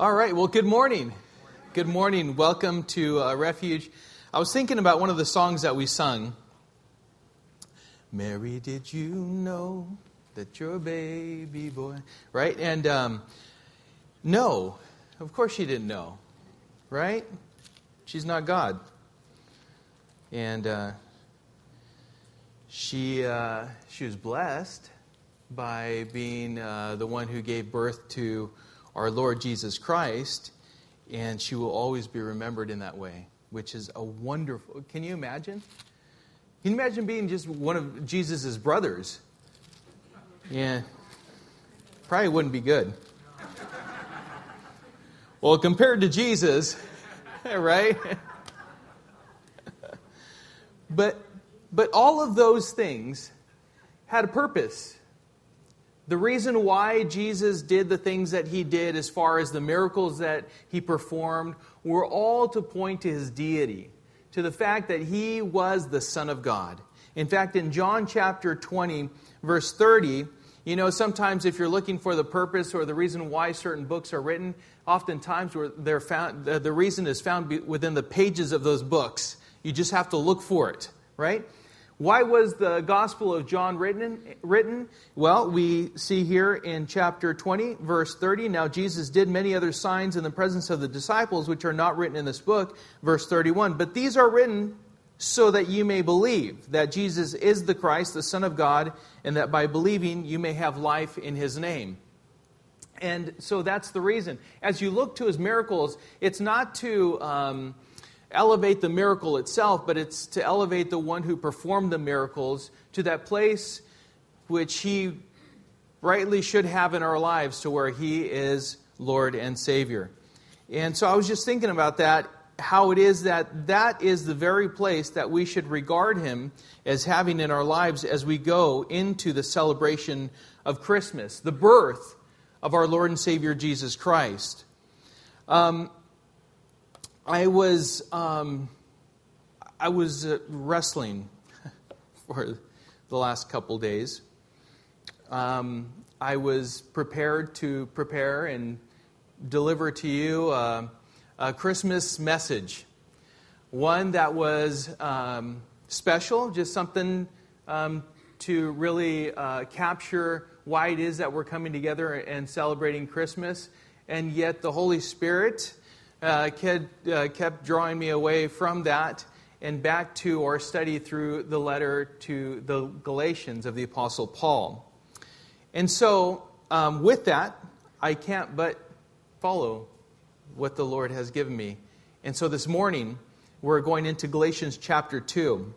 All right, well, good morning. Good morning. Welcome to uh, Refuge. I was thinking about one of the songs that we sung. Mary, did you know that your baby boy, right? And um, no, of course she didn't know, right? She's not God. And uh, she, uh, she was blessed by being uh, the one who gave birth to our Lord Jesus Christ, and she will always be remembered in that way, which is a wonderful. Can you imagine? Can you imagine being just one of Jesus' brothers? Yeah, probably wouldn't be good. Well, compared to Jesus, right? but but all of those things had a purpose. The reason why Jesus did the things that he did, as far as the miracles that he performed, were all to point to his deity, to the fact that he was the Son of God. In fact, in John chapter 20, verse 30, you know, sometimes if you're looking for the purpose or the reason why certain books are written, oftentimes they're found, the reason is found within the pages of those books. You just have to look for it, right? Why was the Gospel of John written? written? Well, we see here in chapter 20, verse 30. Now, Jesus did many other signs in the presence of the disciples, which are not written in this book. Verse 31. But these are written so that you may believe that Jesus is the Christ, the Son of God, and that by believing you may have life in his name. And so that's the reason. As you look to his miracles, it's not to. Um, elevate the miracle itself, but it's to elevate the one who performed the miracles to that place which he rightly should have in our lives to where he is Lord and Savior. And so I was just thinking about that, how it is that that is the very place that we should regard him as having in our lives as we go into the celebration of Christmas, the birth of our Lord and Savior Jesus Christ. Um, I was um, I was uh, wrestling for the last couple days. Um, I was prepared to prepare and deliver to you a, a Christmas message, one that was um, special, just something um, to really uh, capture why it is that we're coming together and celebrating Christmas, and yet the Holy Spirit uh, kept, uh, kept drawing me away from that and back to our study through the letter to the Galatians of the Apostle Paul. And so, um, with that, I can't but follow what the Lord has given me. And so this morning, we're going into Galatians chapter 2.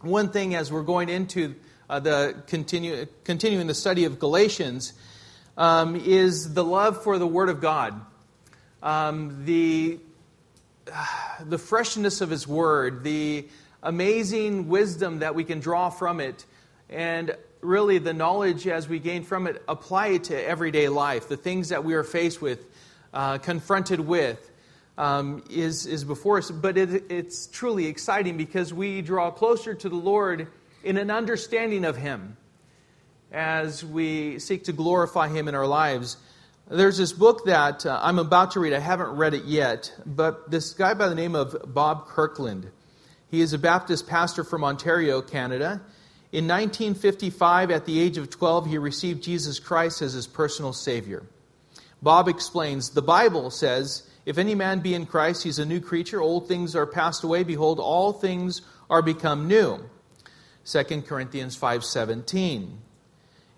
One thing as we're going into uh, the continue, continuing the study of Galatians um, is the love for the Word of God um, the, the freshness of His Word, the amazing wisdom that we can draw from it, and really the knowledge as we gain from it, apply it to everyday life. The things that we are faced with, uh, confronted with, um, is, is before us. But it, it's truly exciting because we draw closer to the Lord in an understanding of Him as we seek to glorify Him in our lives. There's this book that uh, I'm about to read. I haven't read it yet, but this guy by the name of Bob Kirkland. He is a Baptist pastor from Ontario, Canada. In 1955, at the age of 12, he received Jesus Christ as his personal Savior. Bob explains The Bible says, If any man be in Christ, he's a new creature. Old things are passed away. Behold, all things are become new. 2 Corinthians 5.17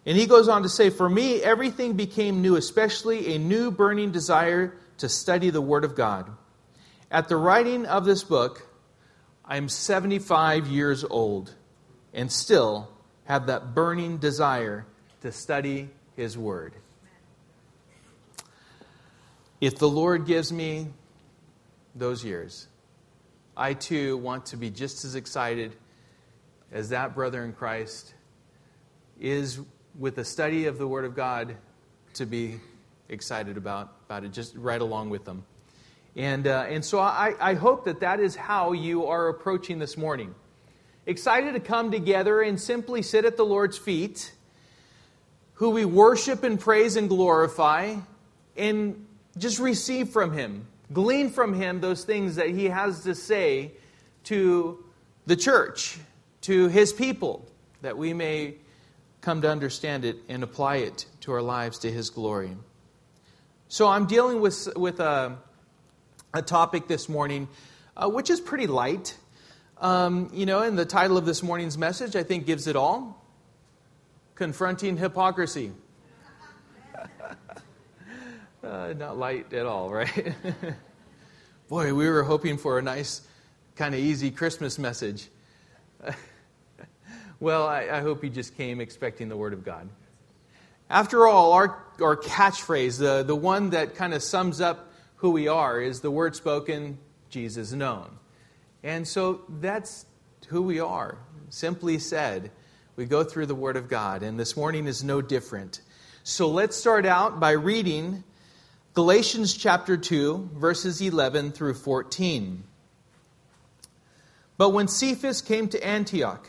and he goes on to say, For me, everything became new, especially a new burning desire to study the Word of God. At the writing of this book, I am 75 years old and still have that burning desire to study His Word. If the Lord gives me those years, I too want to be just as excited as that brother in Christ is with the study of the Word of God to be excited about, about it, just right along with them. And, uh, and so I, I hope that that is how you are approaching this morning. Excited to come together and simply sit at the Lord's feet, who we worship and praise and glorify, and just receive from him, glean from him those things that he has to say to the church, to his people, that we may come to understand it and apply it to our lives to his glory. So I'm dealing with, with a, a topic this morning uh, which is pretty light. Um, you know, and the title of this morning's message, I think, gives it all Confronting Hypocrisy. uh, not light at all, right? Boy, we were hoping for a nice, kind of easy Christmas message. well, I, I, hope you just came expecting the Word of God. After all, our, our catchphrase, the, the one that kind of sums up who we are, is the word spoken, Jesus known. And so that's who we are. Simply said, we go through the Word of God, and this morning is no different. So let's start out by reading Galatians chapter 2, verses 11 through 14. But when Cephas came to Antioch,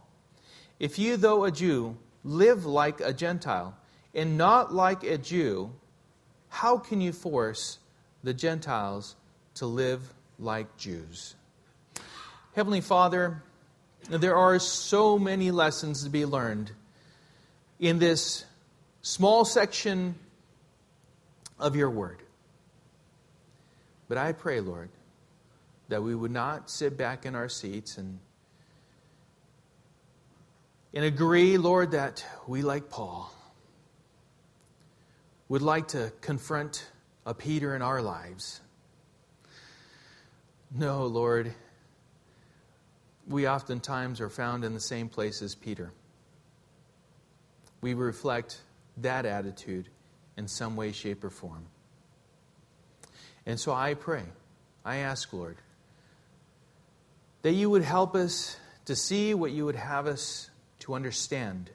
If you, though a Jew, live like a Gentile, and not like a Jew, how can you force the Gentiles to live like Jews? Heavenly Father, there are so many lessons to be learned in this small section of your word. But I pray, Lord, that we would not sit back in our seats and, and agree, Lord, that we, like Paul, would like to confront a Peter in our lives. No, Lord, we oftentimes are found in the same place as Peter. We reflect that attitude in some way, shape, or form. And so I pray, I ask, Lord, that you would help us to see what you would have us to understand.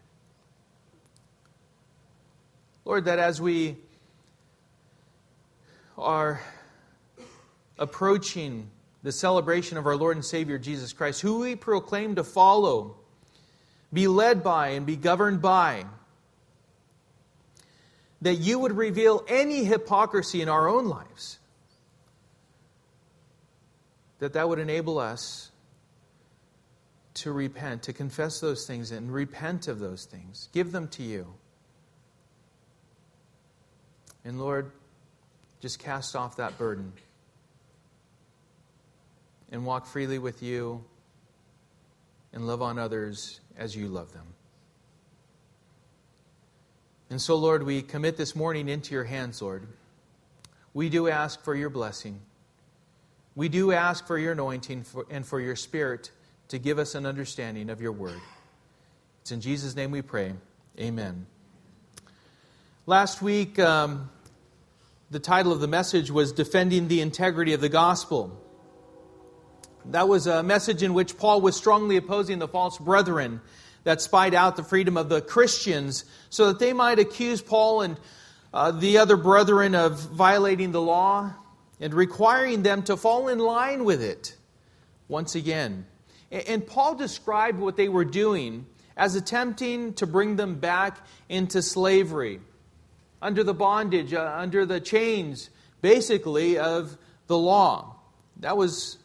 Lord, that as we are approaching the celebration of our Lord and Savior Jesus Christ, who we proclaim to follow, be led by, and be governed by, that you would reveal any hypocrisy in our own lives that that would enable us to repent, to confess those things and repent of those things. Give them to you. And Lord, just cast off that burden and walk freely with you and love on others as you love them. And so, Lord, we commit this morning into your hands, Lord. We do ask for your blessing. We do ask for your anointing and for your spirit to give us an understanding of your word. It's in Jesus' name we pray. Amen. Last week, um, the title of the message was Defending the Integrity of the Gospel. That was a message in which Paul was strongly opposing the false brethren that spied out the freedom of the Christians so that they might accuse Paul and uh, the other brethren of violating the law and requiring them to fall in line with it once again. And Paul described what they were doing as attempting to bring them back into slavery, under the bondage, uh, under the chains, basically, of the law. That was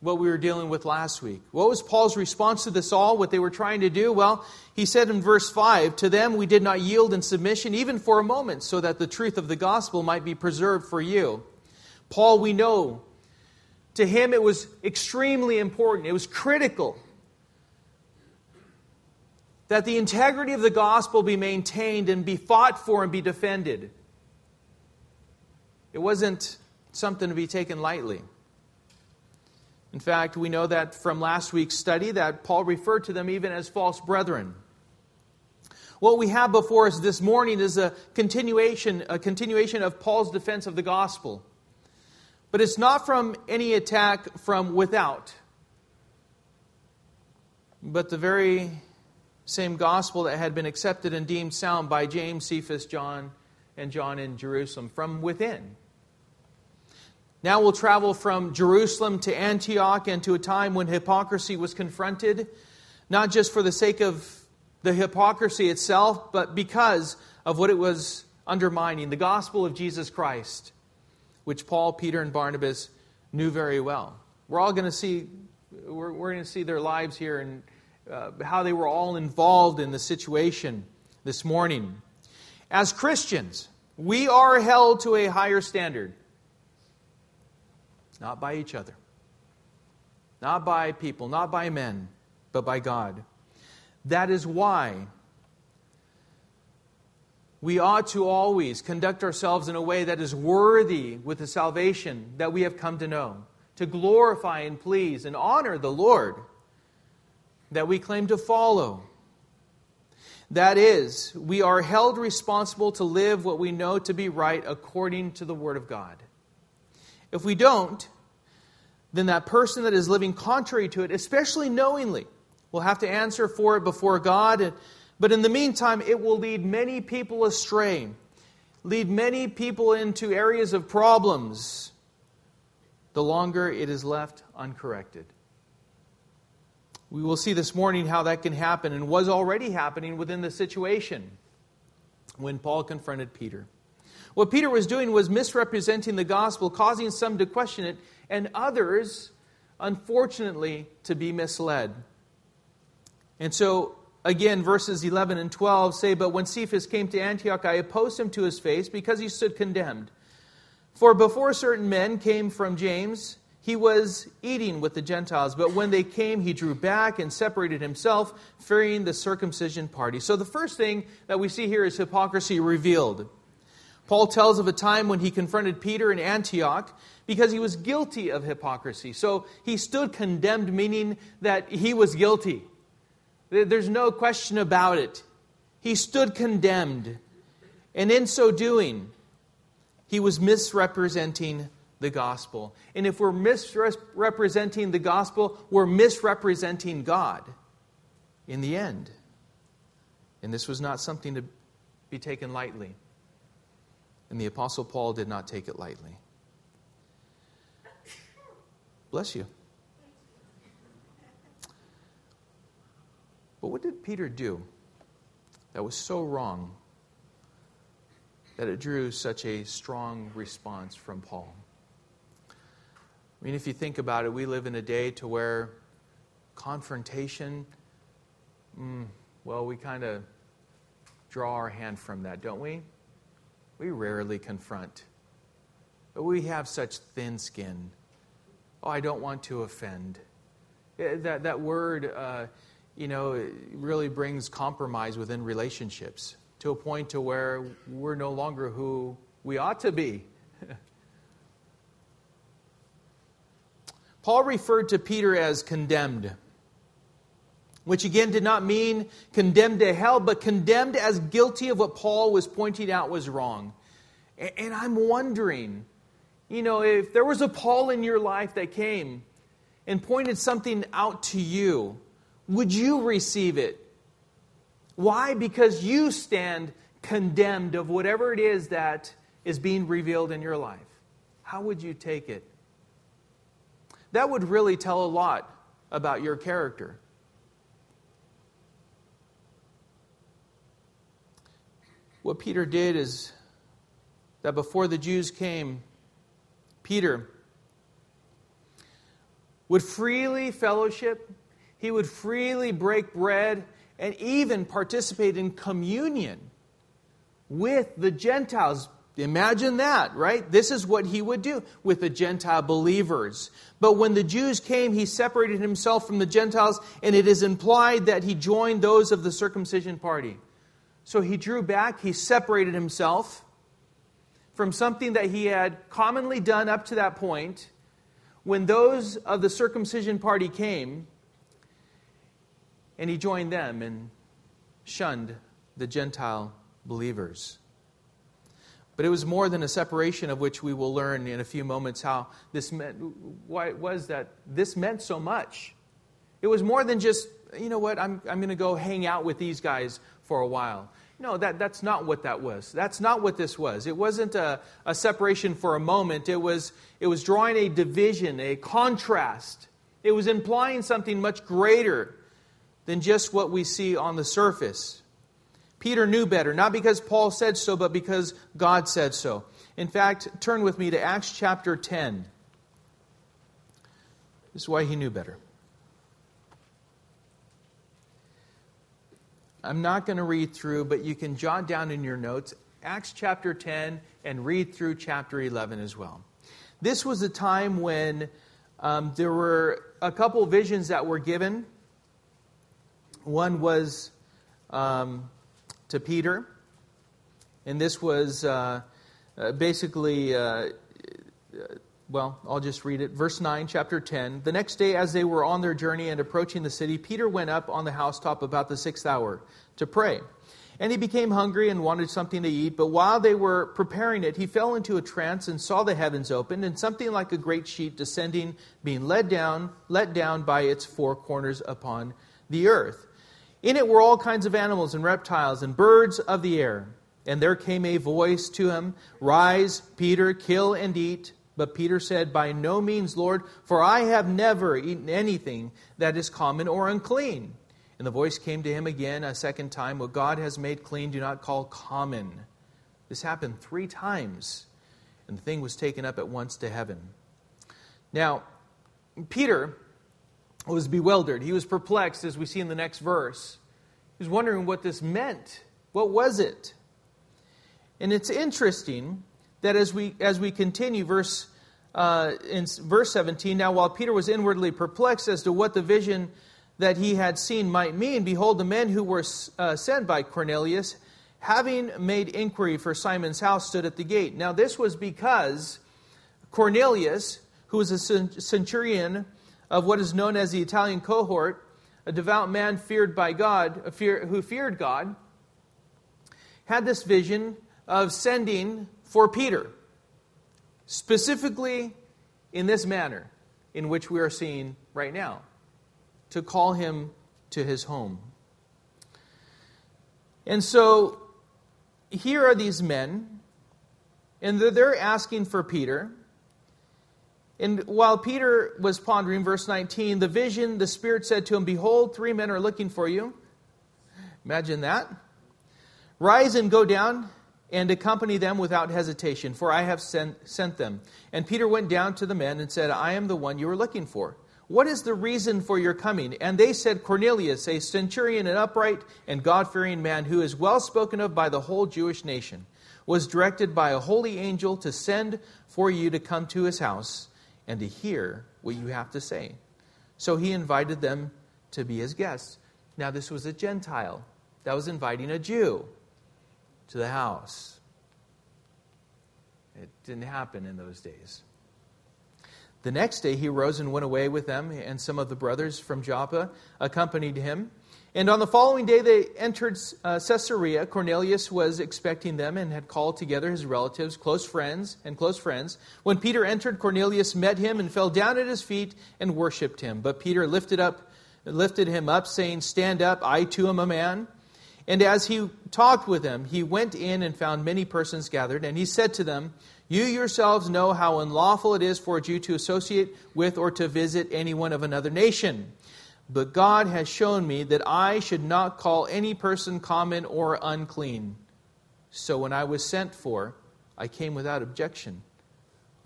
what we were dealing with last week. What was Paul's response to this all, what they were trying to do? Well, he said in verse 5 To them we did not yield in submission even for a moment, so that the truth of the gospel might be preserved for you. Paul, we know, to him it was extremely important, it was critical that the integrity of the gospel be maintained and be fought for and be defended. It wasn't something to be taken lightly. In fact, we know that from last week's study that Paul referred to them even as false brethren. What we have before us this morning is a continuation, a continuation of Paul's defense of the gospel. But it's not from any attack from without, but the very same gospel that had been accepted and deemed sound by James, Cephas, John, and John in Jerusalem from within. Now we'll travel from Jerusalem to Antioch and to a time when hypocrisy was confronted, not just for the sake of the hypocrisy itself, but because of what it was undermining the gospel of Jesus Christ, which Paul, Peter, and Barnabas knew very well. We're all going to see, we're, we're going to see their lives here and uh, how they were all involved in the situation this morning. As Christians, we are held to a higher standard not by each other, not by people, not by men, but by God. That is why we ought to always conduct ourselves in a way that is worthy with the salvation that we have come to know, to glorify and please and honor the Lord that we claim to follow. That is, we are held responsible to live what we know to be right according to the Word of God. If we don't, then that person that is living contrary to it, especially knowingly, will have to answer for it before God. But in the meantime, it will lead many people astray, lead many people into areas of problems the longer it is left uncorrected. We will see this morning how that can happen and was already happening within the situation when Paul confronted Peter. What Peter was doing was misrepresenting the gospel, causing some to question it, and others, unfortunately, to be misled. And so, again, verses 11 and 12 say, But when Cephas came to Antioch, I opposed him to his face because he stood condemned. For before certain men came from James, he was eating with the Gentiles, but when they came, he drew back and separated himself, fearing the circumcision party. So the first thing that we see here is hypocrisy revealed. Paul tells of a time when he confronted Peter in Antioch because he was guilty of hypocrisy. So he stood condemned, meaning that he was guilty. There's no question about it. He stood condemned. And in so doing, he was misrepresenting the gospel. And if we're misrepresenting the gospel, we're misrepresenting God in the end. And this was not something to be taken lightly. And the Apostle Paul did not take it lightly. Bless you. But what did Peter do that was so wrong that it drew such a strong response from Paul? I mean, if you think about it, we live in a day to where confrontation, mm, well, we kind of draw our hand from that, don't we? we rarely confront. But we have such thin skin. Oh, I don't want to offend. That, that word, uh, you know, it really brings compromise within relationships to a point to where we're no longer who we ought to be. Paul referred to Peter as condemned which again did not mean condemned to hell, but condemned as guilty of what Paul was pointing out was wrong. And I'm wondering, you know, if there was a Paul in your life that came and pointed something out to you, would you receive it? Why? Because you stand condemned of whatever it is that is being revealed in your life. How would you take it? That would really tell a lot about your character. What Peter did is that before the Jews came, Peter would freely fellowship, he would freely break bread, and even participate in communion with the Gentiles. Imagine that, right? This is what he would do with the Gentile believers. But when the Jews came, he separated himself from the Gentiles, and it is implied that he joined those of the circumcision party. So he drew back, he separated himself from something that he had commonly done up to that point. When those of the circumcision party came, and he joined them and shunned the Gentile believers. But it was more than a separation of which we will learn in a few moments how this meant, why it was that this meant so much. It was more than just, you know what, I'm, I'm going to go hang out with these guys for a while. No, that, that's not what that was. That's not what this was. It wasn't a, a separation for a moment. It was, it was drawing a division, a contrast. It was implying something much greater than just what we see on the surface. Peter knew better, not because Paul said so, but because God said so. In fact, turn with me to Acts chapter 10. This is why he knew better. I'm not going to read through, but you can jot down in your notes Acts chapter 10 and read through chapter 11 as well. This was a time when um, there were a couple visions that were given. One was um, to Peter, and this was uh, uh, basically. Uh, well, I'll just read it. Verse 9, chapter 10. The next day, as they were on their journey and approaching the city, Peter went up on the housetop about the sixth hour to pray. And he became hungry and wanted something to eat. But while they were preparing it, he fell into a trance and saw the heavens opened and something like a great sheet descending, being let down, let down by its four corners upon the earth. In it were all kinds of animals and reptiles and birds of the air. And there came a voice to him Rise, Peter, kill and eat. But Peter said, By no means, Lord, for I have never eaten anything that is common or unclean. And the voice came to him again a second time What God has made clean, do not call common. This happened three times, and the thing was taken up at once to heaven. Now, Peter was bewildered. He was perplexed, as we see in the next verse. He was wondering what this meant. What was it? And it's interesting that as we, as we continue, verse, uh, in verse 17, now while Peter was inwardly perplexed as to what the vision that he had seen might mean, behold, the men who were uh, sent by Cornelius, having made inquiry for Simon's house, stood at the gate. Now, this was because Cornelius, who was a centurion of what is known as the Italian cohort, a devout man feared by God, fear, who feared God, had this vision of sending for Peter, specifically in this manner in which we are seeing right now, to call him to his home. And so here are these men, and they're asking for Peter. And while Peter was pondering, verse 19, the vision, the Spirit said to him, Behold, three men are looking for you. Imagine that. Rise and go down and accompany them without hesitation, for I have sent, sent them. And Peter went down to the men and said, I am the one you are looking for. What is the reason for your coming? And they said, Cornelius, a centurion, an upright and God fearing man, who is well spoken of by the whole Jewish nation, was directed by a holy angel to send for you to come to his house and to hear what you have to say. So he invited them to be his guests. Now, this was a Gentile that was inviting a Jew to the house. It didn't happen in those days. The next day he rose and went away with them, and some of the brothers from Joppa accompanied him. And on the following day they entered uh, Caesarea. Cornelius was expecting them and had called together his relatives, close friends, and close friends. When Peter entered, Cornelius met him and fell down at his feet and worshipped him. But Peter lifted up lifted him up, saying, Stand up, I too am a man. And as he talked with them, he went in and found many persons gathered, and he said to them, You yourselves know how unlawful it is for a Jew to associate with or to visit anyone of another nation. But God has shown me that I should not call any person common or unclean. So when I was sent for, I came without objection.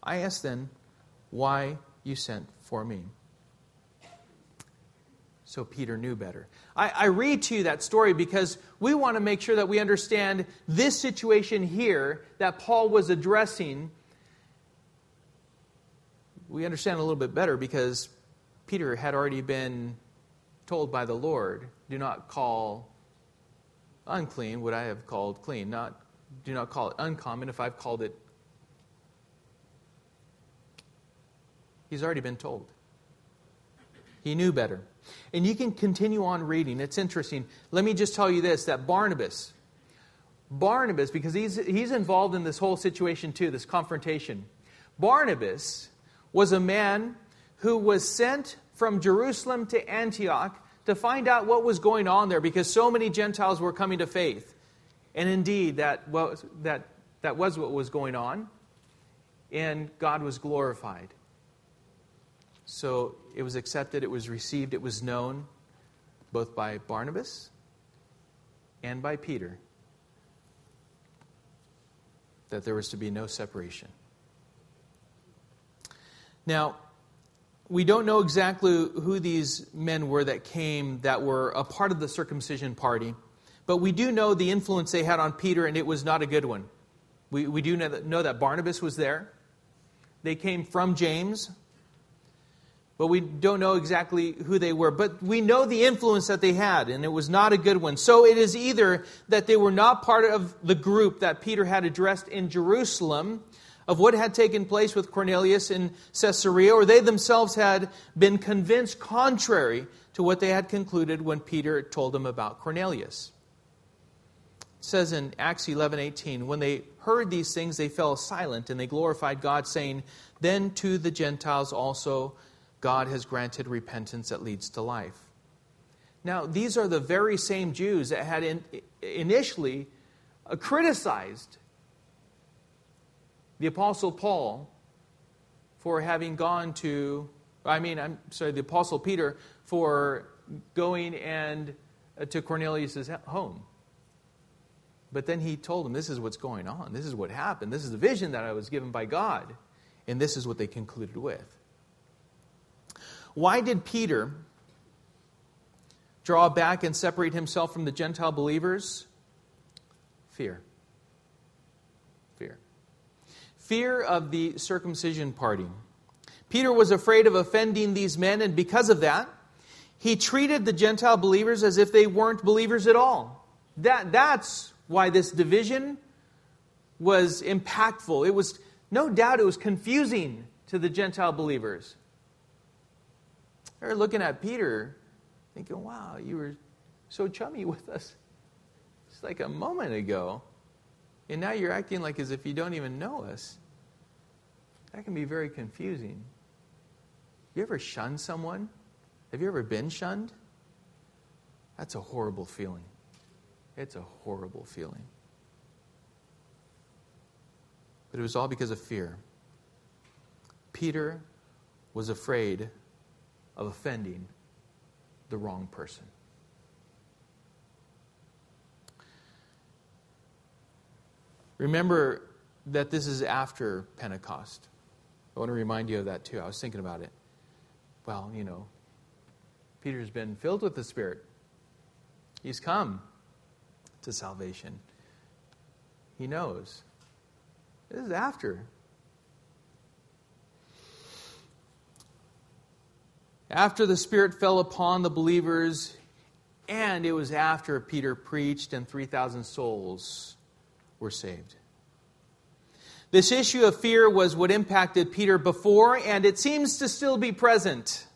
I asked then, Why you sent for me? So Peter knew better. I, I, read to you that story because we want to make sure that we understand this situation here that Paul was addressing. We understand a little bit better because Peter had already been told by the Lord, do not call unclean what I have called clean. Not, do not call it uncommon if I've called it. He's already been told. He knew better. And you can continue on reading. It's interesting. Let me just tell you this that Barnabas, Barnabas, because he's, he's involved in this whole situation too, this confrontation. Barnabas was a man who was sent from Jerusalem to Antioch to find out what was going on there because so many Gentiles were coming to faith. And indeed, that was, that, that was what was going on. And God was glorified. So it was accepted, it was received, it was known both by Barnabas and by Peter that there was to be no separation. Now, we don't know exactly who these men were that came that were a part of the circumcision party, but we do know the influence they had on Peter, and it was not a good one. We, we do know that, know that Barnabas was there. They came from James, but we don't know exactly who they were. But we know the influence that they had, and it was not a good one. So it is either that they were not part of the group that Peter had addressed in Jerusalem of what had taken place with Cornelius in Caesarea, or they themselves had been convinced contrary to what they had concluded when Peter told them about Cornelius. It says in Acts 11:18, when they heard these things, they fell silent and they glorified God, saying, "Then to the Gentiles also God has granted repentance that leads to life. Now, these are the very same Jews that had in, initially criticized the Apostle Paul for having gone to, I mean, I'm sorry, the Apostle Peter for going and uh, to Cornelius' home. But then he told him, This is what's going on. This is what happened. This is the vision that I was given by God. And this is what they concluded with. Why did Peter draw back and separate himself from the Gentile believers? Fear. Fear. Fear of the circumcision party. Peter was afraid of offending these men, and because of that, he treated the Gentile believers as if they weren't believers at all. That, that's why this division was impactful. It was, no doubt, it was confusing to the Gentile believers. They're looking at Peter, thinking, wow, you were so chummy with us just like a moment ago. And now you're acting like as if you don't even know us. That can be very confusing. You ever shunned someone? Have you ever been shunned? That's a horrible feeling. It's a horrible feeling. But it was all because of fear. Peter was afraid of offending the wrong person. Remember that this is after Pentecost. I want to remind you of that too. I was thinking about it. Well, you know, Peter's been filled with the Spirit, he's come to salvation. He knows. This is after. after the Spirit fell upon the believers, and it was after Peter preached and 3,000 souls were saved. This issue of fear was what impacted Peter before, and it seems to still be present.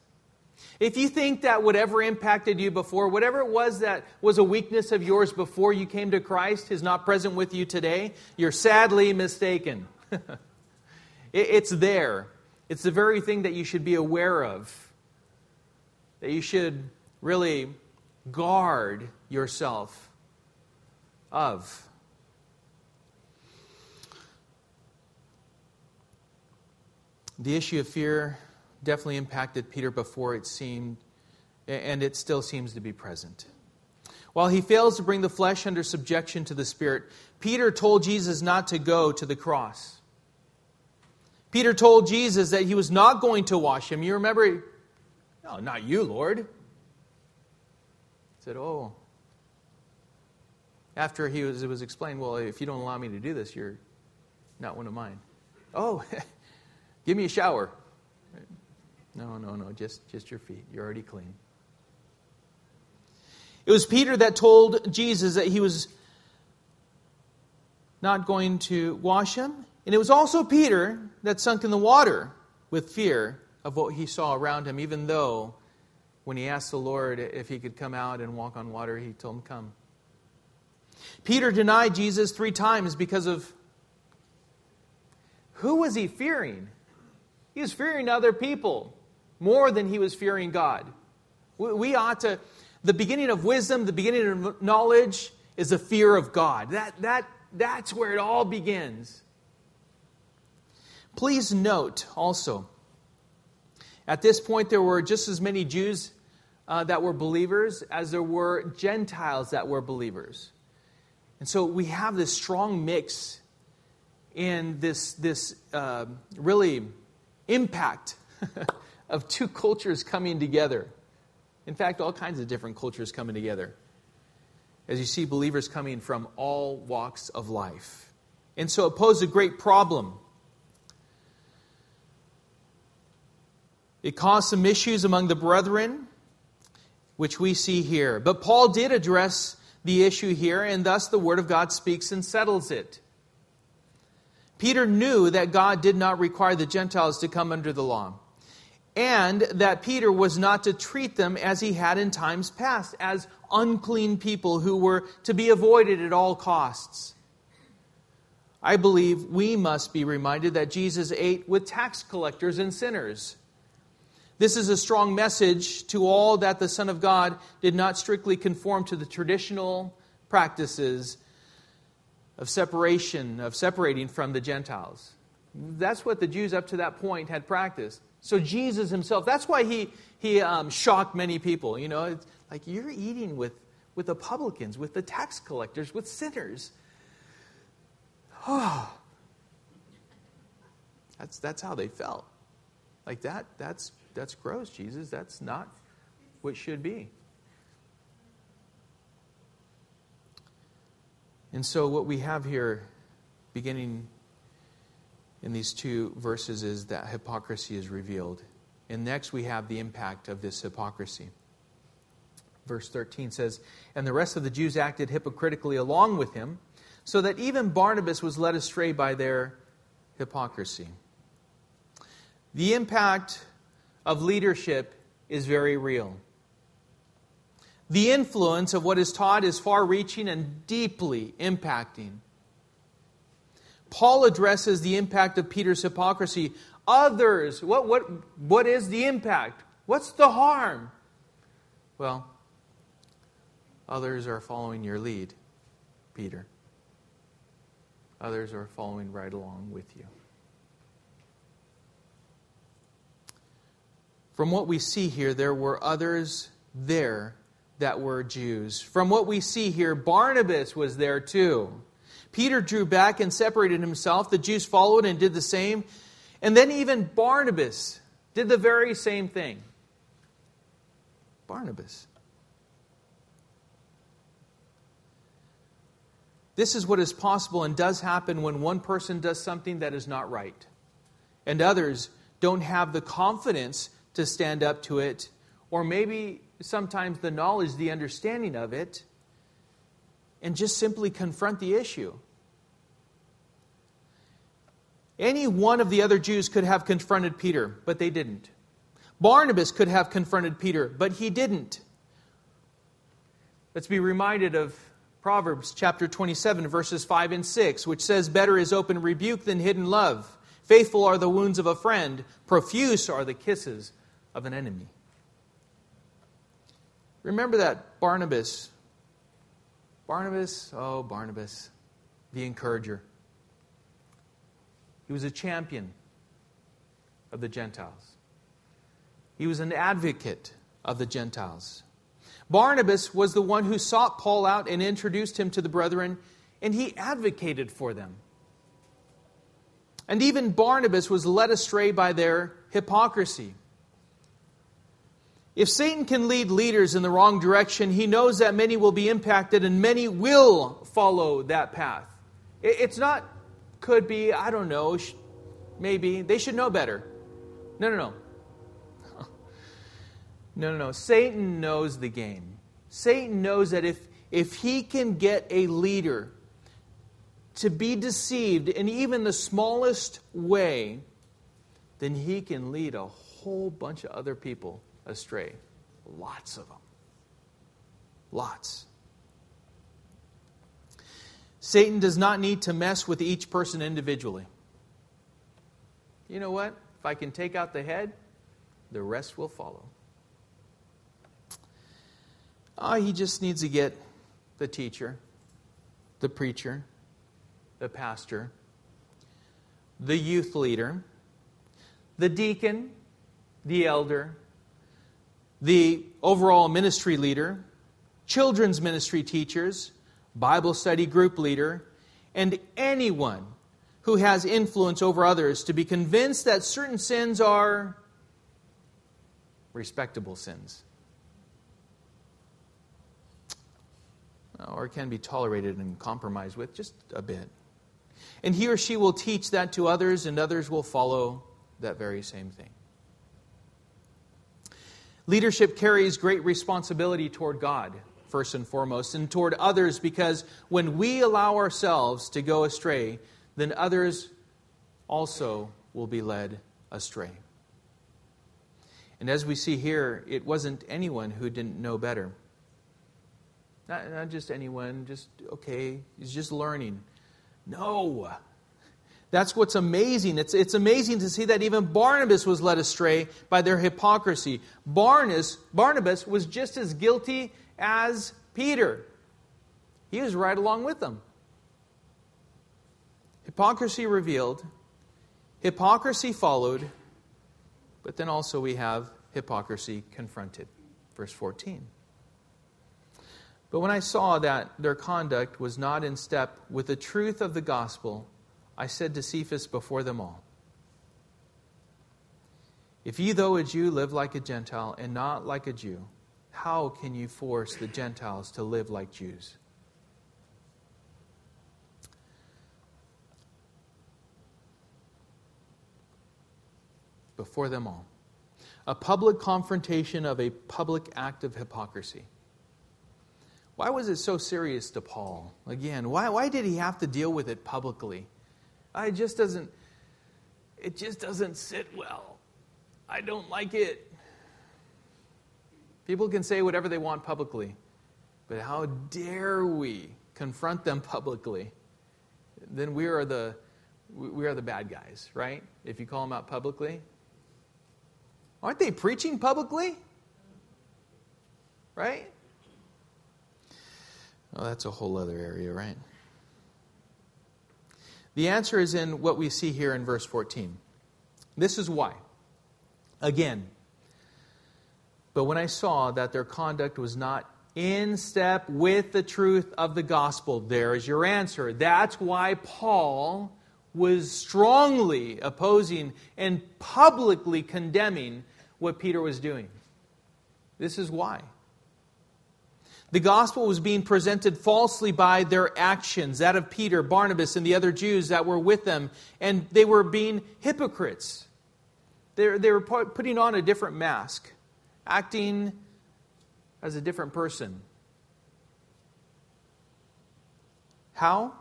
If you think that whatever impacted you before, whatever it was that was a weakness of yours before you came to Christ, is not present with you today, you're sadly mistaken. it's there. It's the very thing that you should be aware of that you should really guard yourself of. The issue of fear definitely impacted Peter before it seemed, and it still seems to be present. While he fails to bring the flesh under subjection to the Spirit, Peter told Jesus not to go to the cross. Peter told Jesus that he was not going to wash him. You remember no, not you, Lord. He said, Oh. After he was, it was explained, Well, if you don't allow me to do this, you're not one of mine. Oh, give me a shower. No, no, no, just, just your feet. You're already clean. It was Peter that told Jesus that he was not going to wash him. And it was also Peter that sunk in the water with fear of what he saw around him, even though when he asked the Lord if he could come out and walk on water, he told him, Come. Peter denied Jesus three times because of who was he fearing? He was fearing other people more than he was fearing God. We ought to, the beginning of wisdom, the beginning of knowledge is the fear of God. That, that, that's where it all begins. Please note also, at this point, there were just as many Jews uh, that were believers as there were Gentiles that were believers. And so we have this strong mix in this, this uh, really impact of two cultures coming together. In fact, all kinds of different cultures coming together. As you see believers coming from all walks of life. And so it posed a great problem. It caused some issues among the brethren, which we see here. But Paul did address the issue here, and thus the Word of God speaks and settles it. Peter knew that God did not require the Gentiles to come under the law, and that Peter was not to treat them as he had in times past, as unclean people who were to be avoided at all costs. I believe we must be reminded that Jesus ate with tax collectors and sinners. This is a strong message to all that the Son of God did not strictly conform to the traditional practices of separation, of separating from the Gentiles. That's what the Jews up to that point had practiced. So Jesus himself, that's why he, he um, shocked many people. You know, it's like you're eating with, with the publicans, with the tax collectors, with sinners. Oh, that's, that's how they felt. Like that, that's, that's gross, Jesus. That's not what should be. And so, what we have here, beginning in these two verses, is that hypocrisy is revealed. And next, we have the impact of this hypocrisy. Verse 13 says, And the rest of the Jews acted hypocritically along with him, so that even Barnabas was led astray by their hypocrisy. The impact of leadership is very real. The influence of what is taught is far reaching and deeply impacting. Paul addresses the impact of Peter's hypocrisy. Others, what, what, what is the impact? What's the harm? Well, others are following your lead, Peter. Others are following right along with you. From what we see here, there were others there that were Jews. From what we see here, Barnabas was there too. Peter drew back and separated himself. The Jews followed and did the same. And then even Barnabas did the very same thing. Barnabas. This is what is possible and does happen when one person does something that is not right, and others don't have the confidence to stand up to it, or maybe sometimes the knowledge, the understanding of it, and just simply confront the issue. Any one of the other Jews could have confronted Peter, but they didn't. Barnabas could have confronted Peter, but he didn't. Let's be reminded of Proverbs chapter 27, verses 5 and 6, which says, Better is open rebuke than hidden love. Faithful are the wounds of a friend, profuse are the kisses of an enemy. Remember that Barnabas. Barnabas, oh, Barnabas, the encourager. He was a champion of the Gentiles, he was an advocate of the Gentiles. Barnabas was the one who sought Paul out and introduced him to the brethren, and he advocated for them. And even Barnabas was led astray by their hypocrisy. If Satan can lead leaders in the wrong direction, he knows that many will be impacted and many will follow that path. It's not, could be, I don't know, maybe. They should know better. No, no, no. No, no, no. Satan knows the game. Satan knows that if, if he can get a leader to be deceived in even the smallest way, then he can lead a whole bunch of other people astray. Lots of them. Lots. Satan does not need to mess with each person individually. You know what? If I can take out the head, the rest will follow. Oh, he just needs to get the teacher, the preacher, the pastor, the youth leader, the deacon, the elder, the overall ministry leader, children's ministry teachers, Bible study group leader, and anyone who has influence over others to be convinced that certain sins are respectable sins. Or can be tolerated and compromised with just a bit. And he or she will teach that to others, and others will follow that very same thing. Leadership carries great responsibility toward God, first and foremost, and toward others because when we allow ourselves to go astray, then others also will be led astray. And as we see here, it wasn't anyone who didn't know better. Not, not just anyone, just, okay, he's just learning. No. That's what's amazing. It's, it's amazing to see that even Barnabas was led astray by their hypocrisy. Barnabas, Barnabas was just as guilty as Peter. He was right along with them. Hypocrisy revealed, hypocrisy followed, but then also we have hypocrisy confronted. Verse 14. But when I saw that their conduct was not in step with the truth of the gospel, I said to Cephas before them all, If ye, though a Jew, live like a Gentile and not like a Jew, how can you force the Gentiles to live like Jews? Before them all. A public confrontation of a public act of hypocrisy. Why was it so serious to Paul? Again, why, why did he have to deal with it publicly? It just doesn't it just doesn't sit well. I don't like it. People can say whatever they want publicly, but how dare we confront them publicly? Then we are the we are the bad guys, right? If you call them out publicly. Aren't they preaching publicly? Right? Oh, that's a whole other area, right? The answer is in what we see here in verse 14. This is why. Again, but when I saw that their conduct was not in step with the truth of the gospel, there is your answer. That's why Paul was strongly opposing and publicly condemning what Peter was doing. This is why. The gospel was being presented falsely by their actions, that of Peter, Barnabas, and the other Jews that were with them, and they were being hypocrites. They, they were putting on a different mask, acting as a different person. How?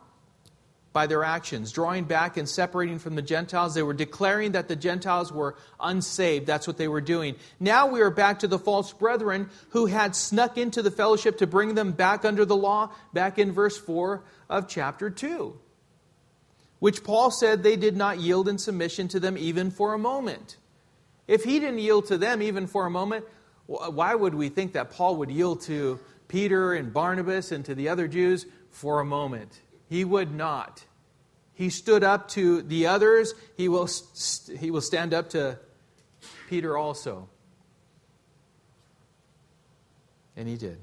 By their actions, drawing back and separating from the Gentiles. They were declaring that the Gentiles were unsaved. That's what they were doing. Now we are back to the false brethren who had snuck into the fellowship to bring them back under the law, back in verse 4 of chapter 2, which Paul said they did not yield in submission to them even for a moment. If he didn't yield to them even for a moment, why would we think that Paul would yield to Peter and Barnabas and to the other Jews for a moment? He would not. He stood up to the others. He will, he will stand up to Peter also. And he did.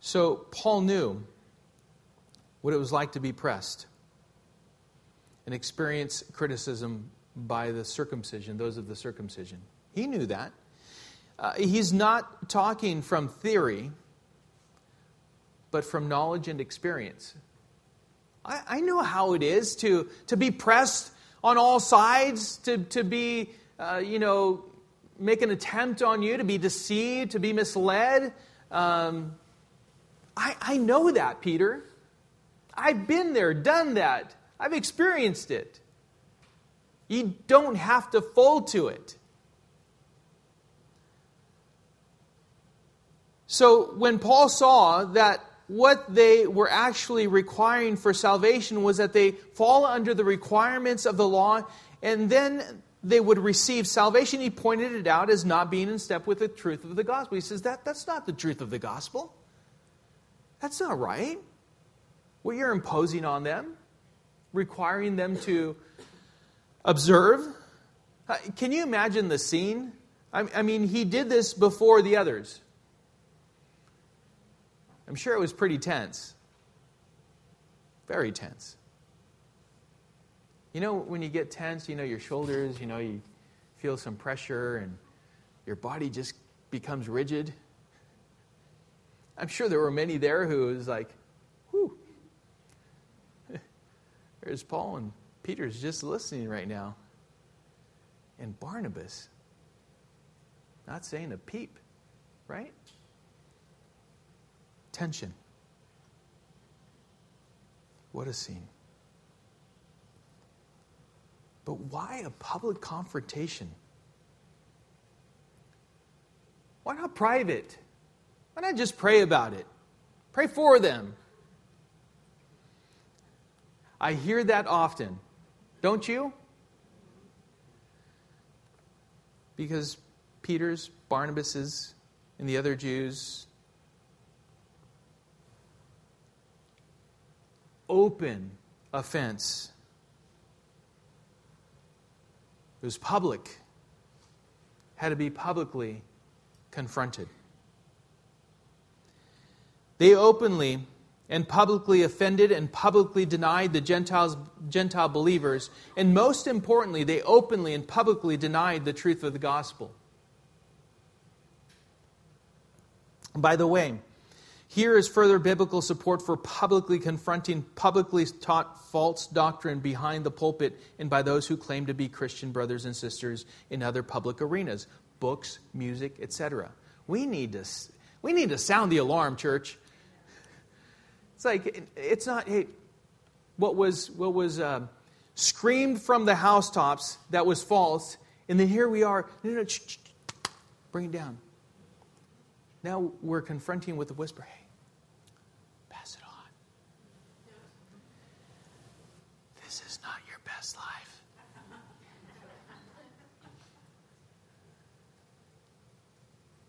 So Paul knew what it was like to be pressed and experience criticism by the circumcision, those of the circumcision. He knew that. Uh, he's not talking from theory but from knowledge and experience. I, I know how it is to, to be pressed on all sides, to, to be, uh, you know, make an attempt on you, to be deceived, to be misled. Um, I, I know that, Peter. I've been there, done that. I've experienced it. You don't have to fold to it. So when Paul saw that what they were actually requiring for salvation was that they fall under the requirements of the law and then they would receive salvation. He pointed it out as not being in step with the truth of the gospel. He says that that's not the truth of the gospel. That's not right. What you're imposing on them, requiring them to observe. Uh, can you imagine the scene? I mean, he did this before the others. I'm sure it was pretty tense. Very tense. You know, when you get tense, you know, your shoulders, you know, you feel some pressure and your body just becomes rigid. I'm sure there were many there who was like, whew. There's Paul and Peter's just listening right now. And Barnabas, not saying a peep, right? Tension. What a scene. But why a public confrontation? Why not private? Why not just pray about it? Pray for them. I hear that often. Don't you? Because Peter's, Barnabas's, and the other Jews open offense It was public, had to be publicly confronted. They openly and publicly offended and publicly denied the Gentiles, Gentile believers, and most importantly, they openly and publicly denied the truth of the gospel. By the way, here is further biblical support for publicly confronting publicly taught false doctrine behind the pulpit and by those who claim to be Christian brothers and sisters in other public arenas, books, music, etc. We need to we need to sound the alarm, church. It's like it's not hey what was what was uh, screamed from the housetops that was false, and then here we are. No, no, sh- sh- bring it down. Now we're confronting with a whisper. Hey,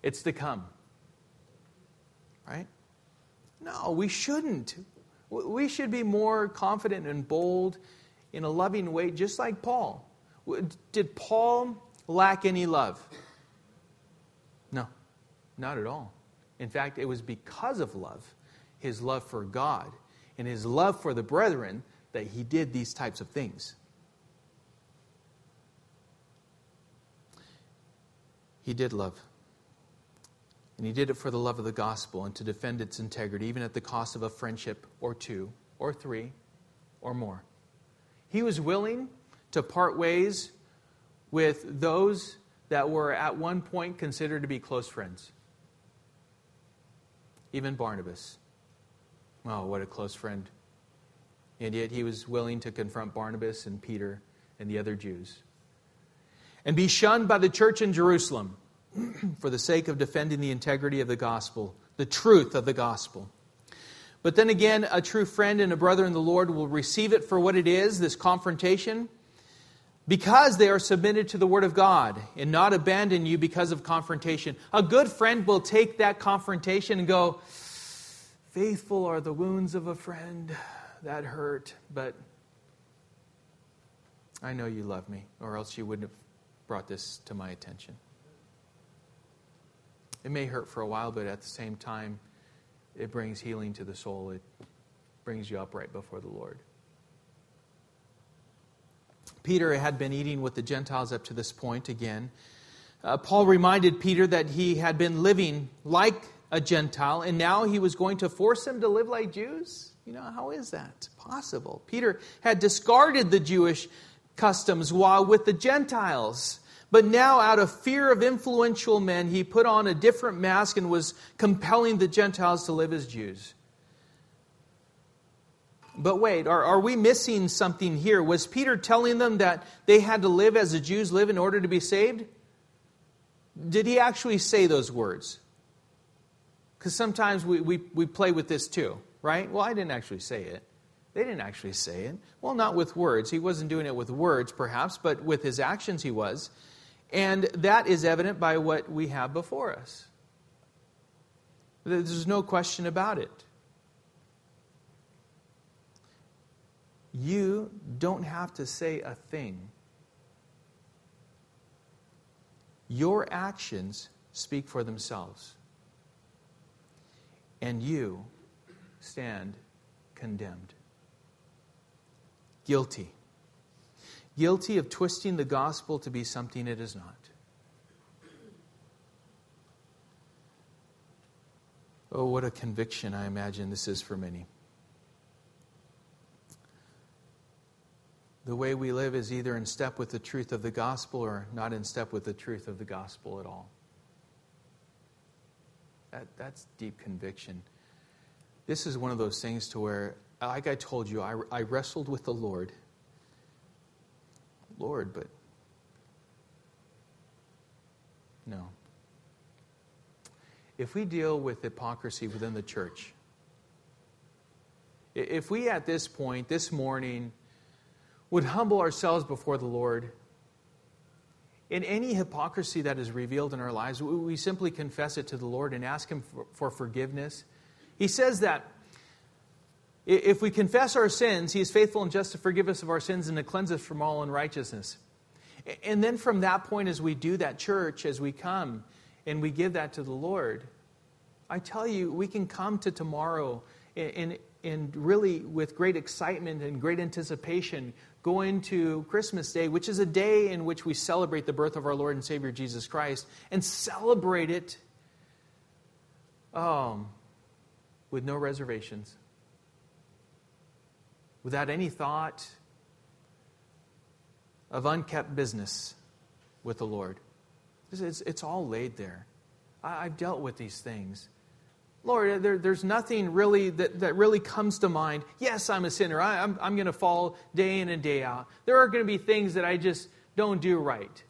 It's to come. Right? No, we shouldn't. We should be more confident and bold in a loving way, just like Paul. Did Paul lack any love? No, not at all. In fact, it was because of love, his love for God, and his love for the brethren, that he did these types of things. He did love. And he did it for the love of the gospel and to defend its integrity, even at the cost of a friendship or two or three or more. He was willing to part ways with those that were at one point considered to be close friends. Even Barnabas. Oh, what a close friend. And yet he was willing to confront Barnabas and Peter and the other Jews. And be shunned by the church in Jerusalem for the sake of defending the integrity of the gospel, the truth of the gospel. But then again, a true friend and a brother in the Lord will receive it for what it is, this confrontation, because they are submitted to the Word of God and not abandon you because of confrontation. A good friend will take that confrontation and go, Faithful are the wounds of a friend. That hurt, but I know you love me, or else you wouldn't have brought this to my attention. It may hurt for a while, but at the same time, it brings healing to the soul. It brings you up right before the Lord. Peter had been eating with the Gentiles up to this point again. Uh, Paul reminded Peter that he had been living like a Gentile, and now he was going to force him to live like Jews? You know, how is that possible? Peter had discarded the Jewish customs while with the Gentiles. But now, out of fear of influential men, he put on a different mask and was compelling the Gentiles to live as Jews. But wait, are, are we missing something here? Was Peter telling them that they had to live as the Jews live in order to be saved? Did he actually say those words? Because sometimes we, we, we play with this too, right? Well, I didn't actually say it. They didn't actually say it. Well, not with words. He wasn't doing it with words, perhaps, but with his actions he was. And that is evident by what we have before us. There's no question about it. You don't have to say a thing. Your actions speak for themselves. And you stand condemned. Guilty. Guilty of twisting the gospel to be something it is not. Oh, what a conviction I imagine this is for many. The way we live is either in step with the truth of the gospel or not in step with the truth of the gospel at all. That, that's deep conviction. This is one of those things to where, like I told you, I, I wrestled with the Lord. Lord, but no. If we deal with hypocrisy within the church, if we at this point, this morning, would humble ourselves before the Lord, in any hypocrisy that is revealed in our lives, we simply confess it to the Lord and ask Him for, for forgiveness. He says that if we confess our sins, He is faithful and just to forgive us of our sins and to cleanse us from all unrighteousness. And then from that point, as we do that, church, as we come and we give that to the Lord, I tell you, we can come to tomorrow and, and really with great excitement and great anticipation go into Christmas Day, which is a day in which we celebrate the birth of our Lord and Savior Jesus Christ, and celebrate it um, with no reservations without any thought of unkept business with the Lord. It's, it's all laid there. I, have dealt with these things. Lord, there, there's nothing really that, that really comes to mind. Yes, I'm a sinner. I, I'm, I'm going to fall day in and day out. There are going to be things that I just don't do right.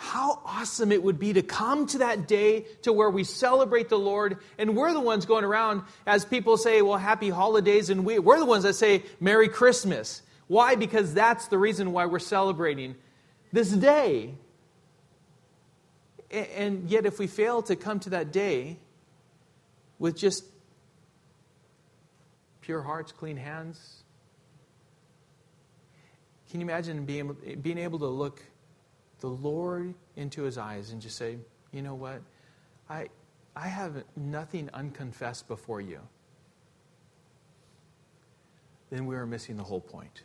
How awesome it would be to come to that day to where we celebrate the Lord and we're the ones going around as people say, well, happy holidays, and we, we're the ones that say, Merry Christmas. Why? Because that's the reason why we're celebrating this day. And yet, if we fail to come to that day with just pure hearts, clean hands, can you imagine being, being able to look the Lord into his eyes and just say, you know what? I, I have nothing unconfessed before you. Then we are missing the whole point.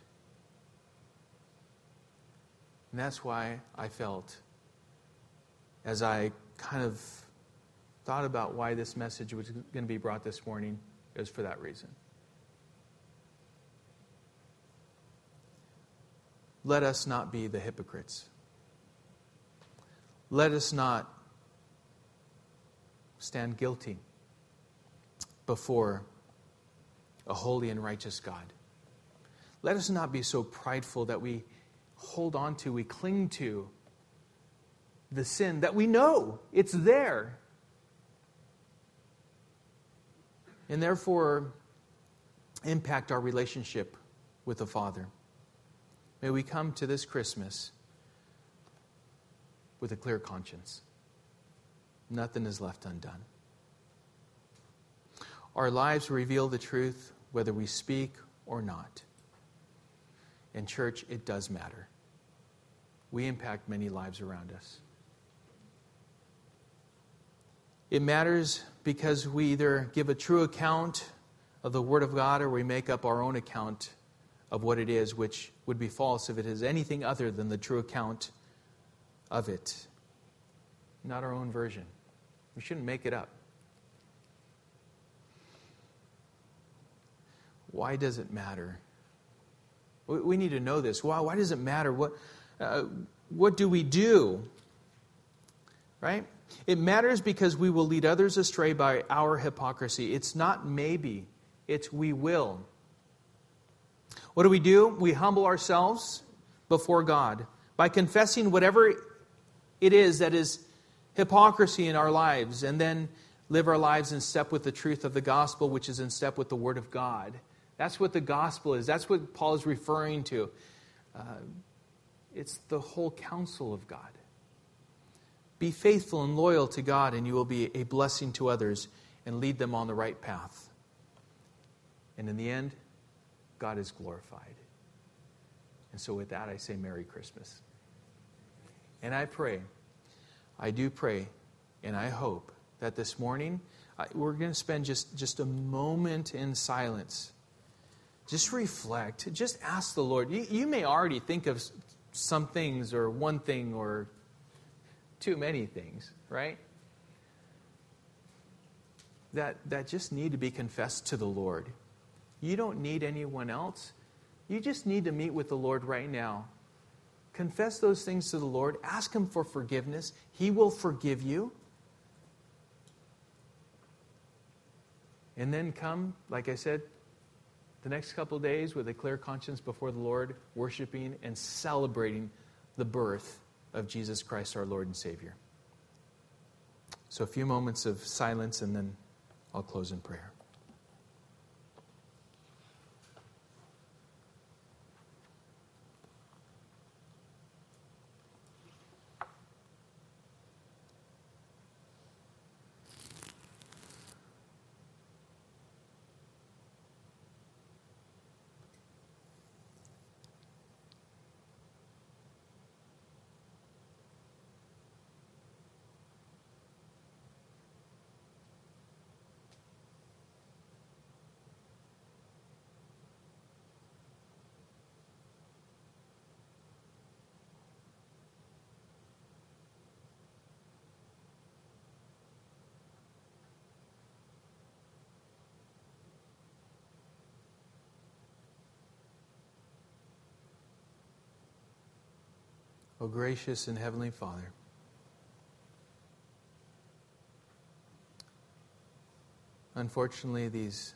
And that's why I felt, as I kind of thought about why this message was going to be brought this morning, it was for that reason. Let us not be the hypocrites let us not stand guilty before a holy and righteous God. Let us not be so prideful that we hold on to, we cling to the sin that we know it's there. And therefore, impact our relationship with the Father. May we come to this Christmas with a clear conscience. Nothing is left undone. Our lives reveal the truth whether we speak or not. In church, it does matter. We impact many lives around us. It matters because we either give a true account of the Word of God or we make up our own account of what it is, which would be false if it is anything other than the true account of it, not our own version. We shouldn't make it up. Why does it matter? We need to know this. Why, why does it matter? What, uh, what do we do? Right? It matters because we will lead others astray by our hypocrisy. It's not maybe, it's we will. What do we do? We humble ourselves before God by confessing whatever it is that is hypocrisy in our lives, and then live our lives in step with the truth of the gospel, which is in step with the Word of God. That's what the gospel is. That's what Paul is referring to. Uh, it's the whole counsel of God. Be faithful and loyal to God, and you will be a blessing to others and lead them on the right path. And in the end, God is glorified. And so, with that, I say Merry Christmas. And I pray, I do pray, and I hope that this morning we're going to spend just, just a moment in silence. Just reflect. Just ask the Lord. You, you may already think of some things, or one thing, or too many things, right? That, that just need to be confessed to the Lord. You don't need anyone else. You just need to meet with the Lord right now. Confess those things to the Lord. Ask Him for forgiveness. He will forgive you. And then come, like I said, the next couple days with a clear conscience before the Lord, worshiping and celebrating the birth of Jesus Christ, our Lord and Savior. So, a few moments of silence, and then I'll close in prayer. Gracious and heavenly Father, unfortunately, these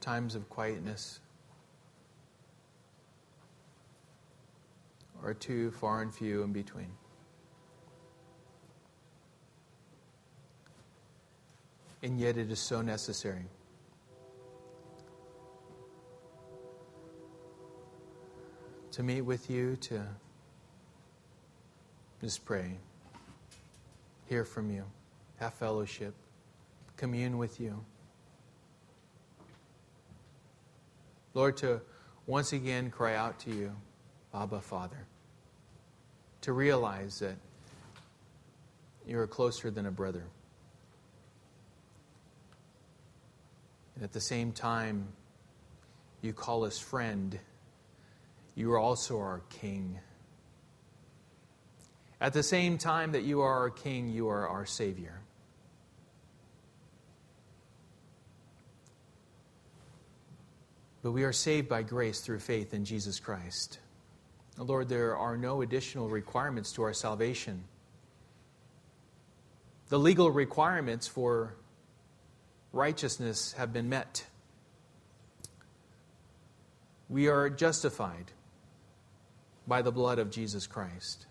times of quietness are too far and few in between. And yet it is so necessary. To meet with you, to just pray. Hear from you. Have fellowship. Commune with you. Lord, to once again cry out to you, Abba, Father. To realize that you are closer than a brother. And at the same time, you call us friend. You are also our King. At the same time that you are our King, you are our Savior. But we are saved by grace through faith in Jesus Christ. Lord, there are no additional requirements to our salvation. The legal requirements for righteousness have been met. We are justified by the blood of Jesus Christ.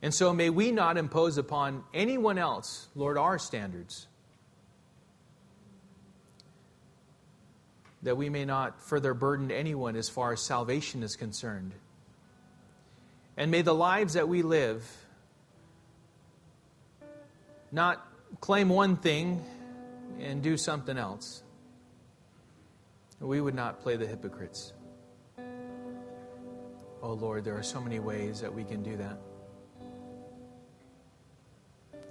And so may we not impose upon anyone else, Lord, our standards. That we may not further burden anyone as far as salvation is concerned. And may the lives that we live not claim one thing and do something else. We would not play the hypocrites. Oh Lord, there are so many ways that we can do that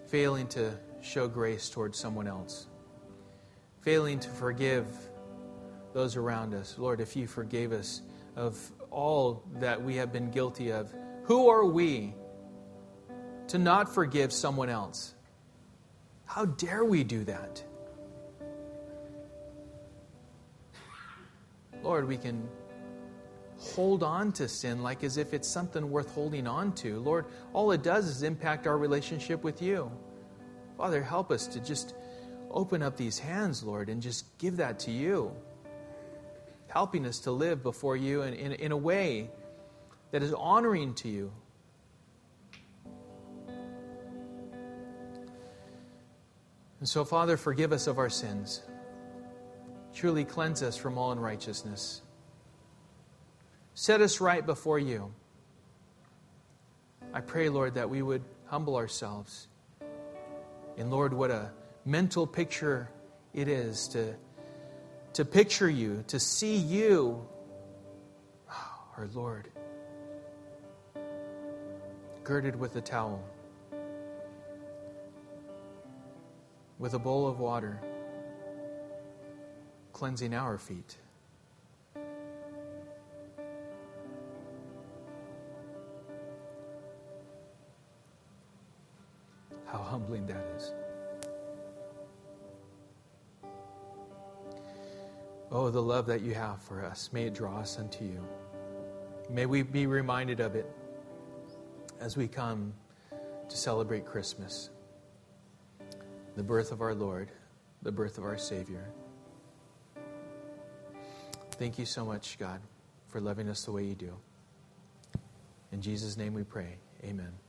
failing to show grace towards someone else, failing to forgive those around us. Lord, if you forgave us of all that we have been guilty of, who are we to not forgive someone else? How dare we do that? Lord, we can hold on to sin like as if it's something worth holding on to. Lord, all it does is impact our relationship with you. Father, help us to just open up these hands, Lord, and just give that to you. Helping us to live before you in, in, in a way that is honoring to you. And so, Father, forgive us of our sins. Truly cleanse us from all unrighteousness. Set us right before you. I pray, Lord, that we would humble ourselves. And Lord, what a mental picture it is to, to picture you, to see you, our Lord, girded with a towel, with a bowl of water, cleansing our feet. Humbling that is. Oh, the love that you have for us. May it draw us unto you. May we be reminded of it as we come to celebrate Christmas the birth of our Lord, the birth of our Savior. Thank you so much, God, for loving us the way you do. In Jesus' name we pray. Amen.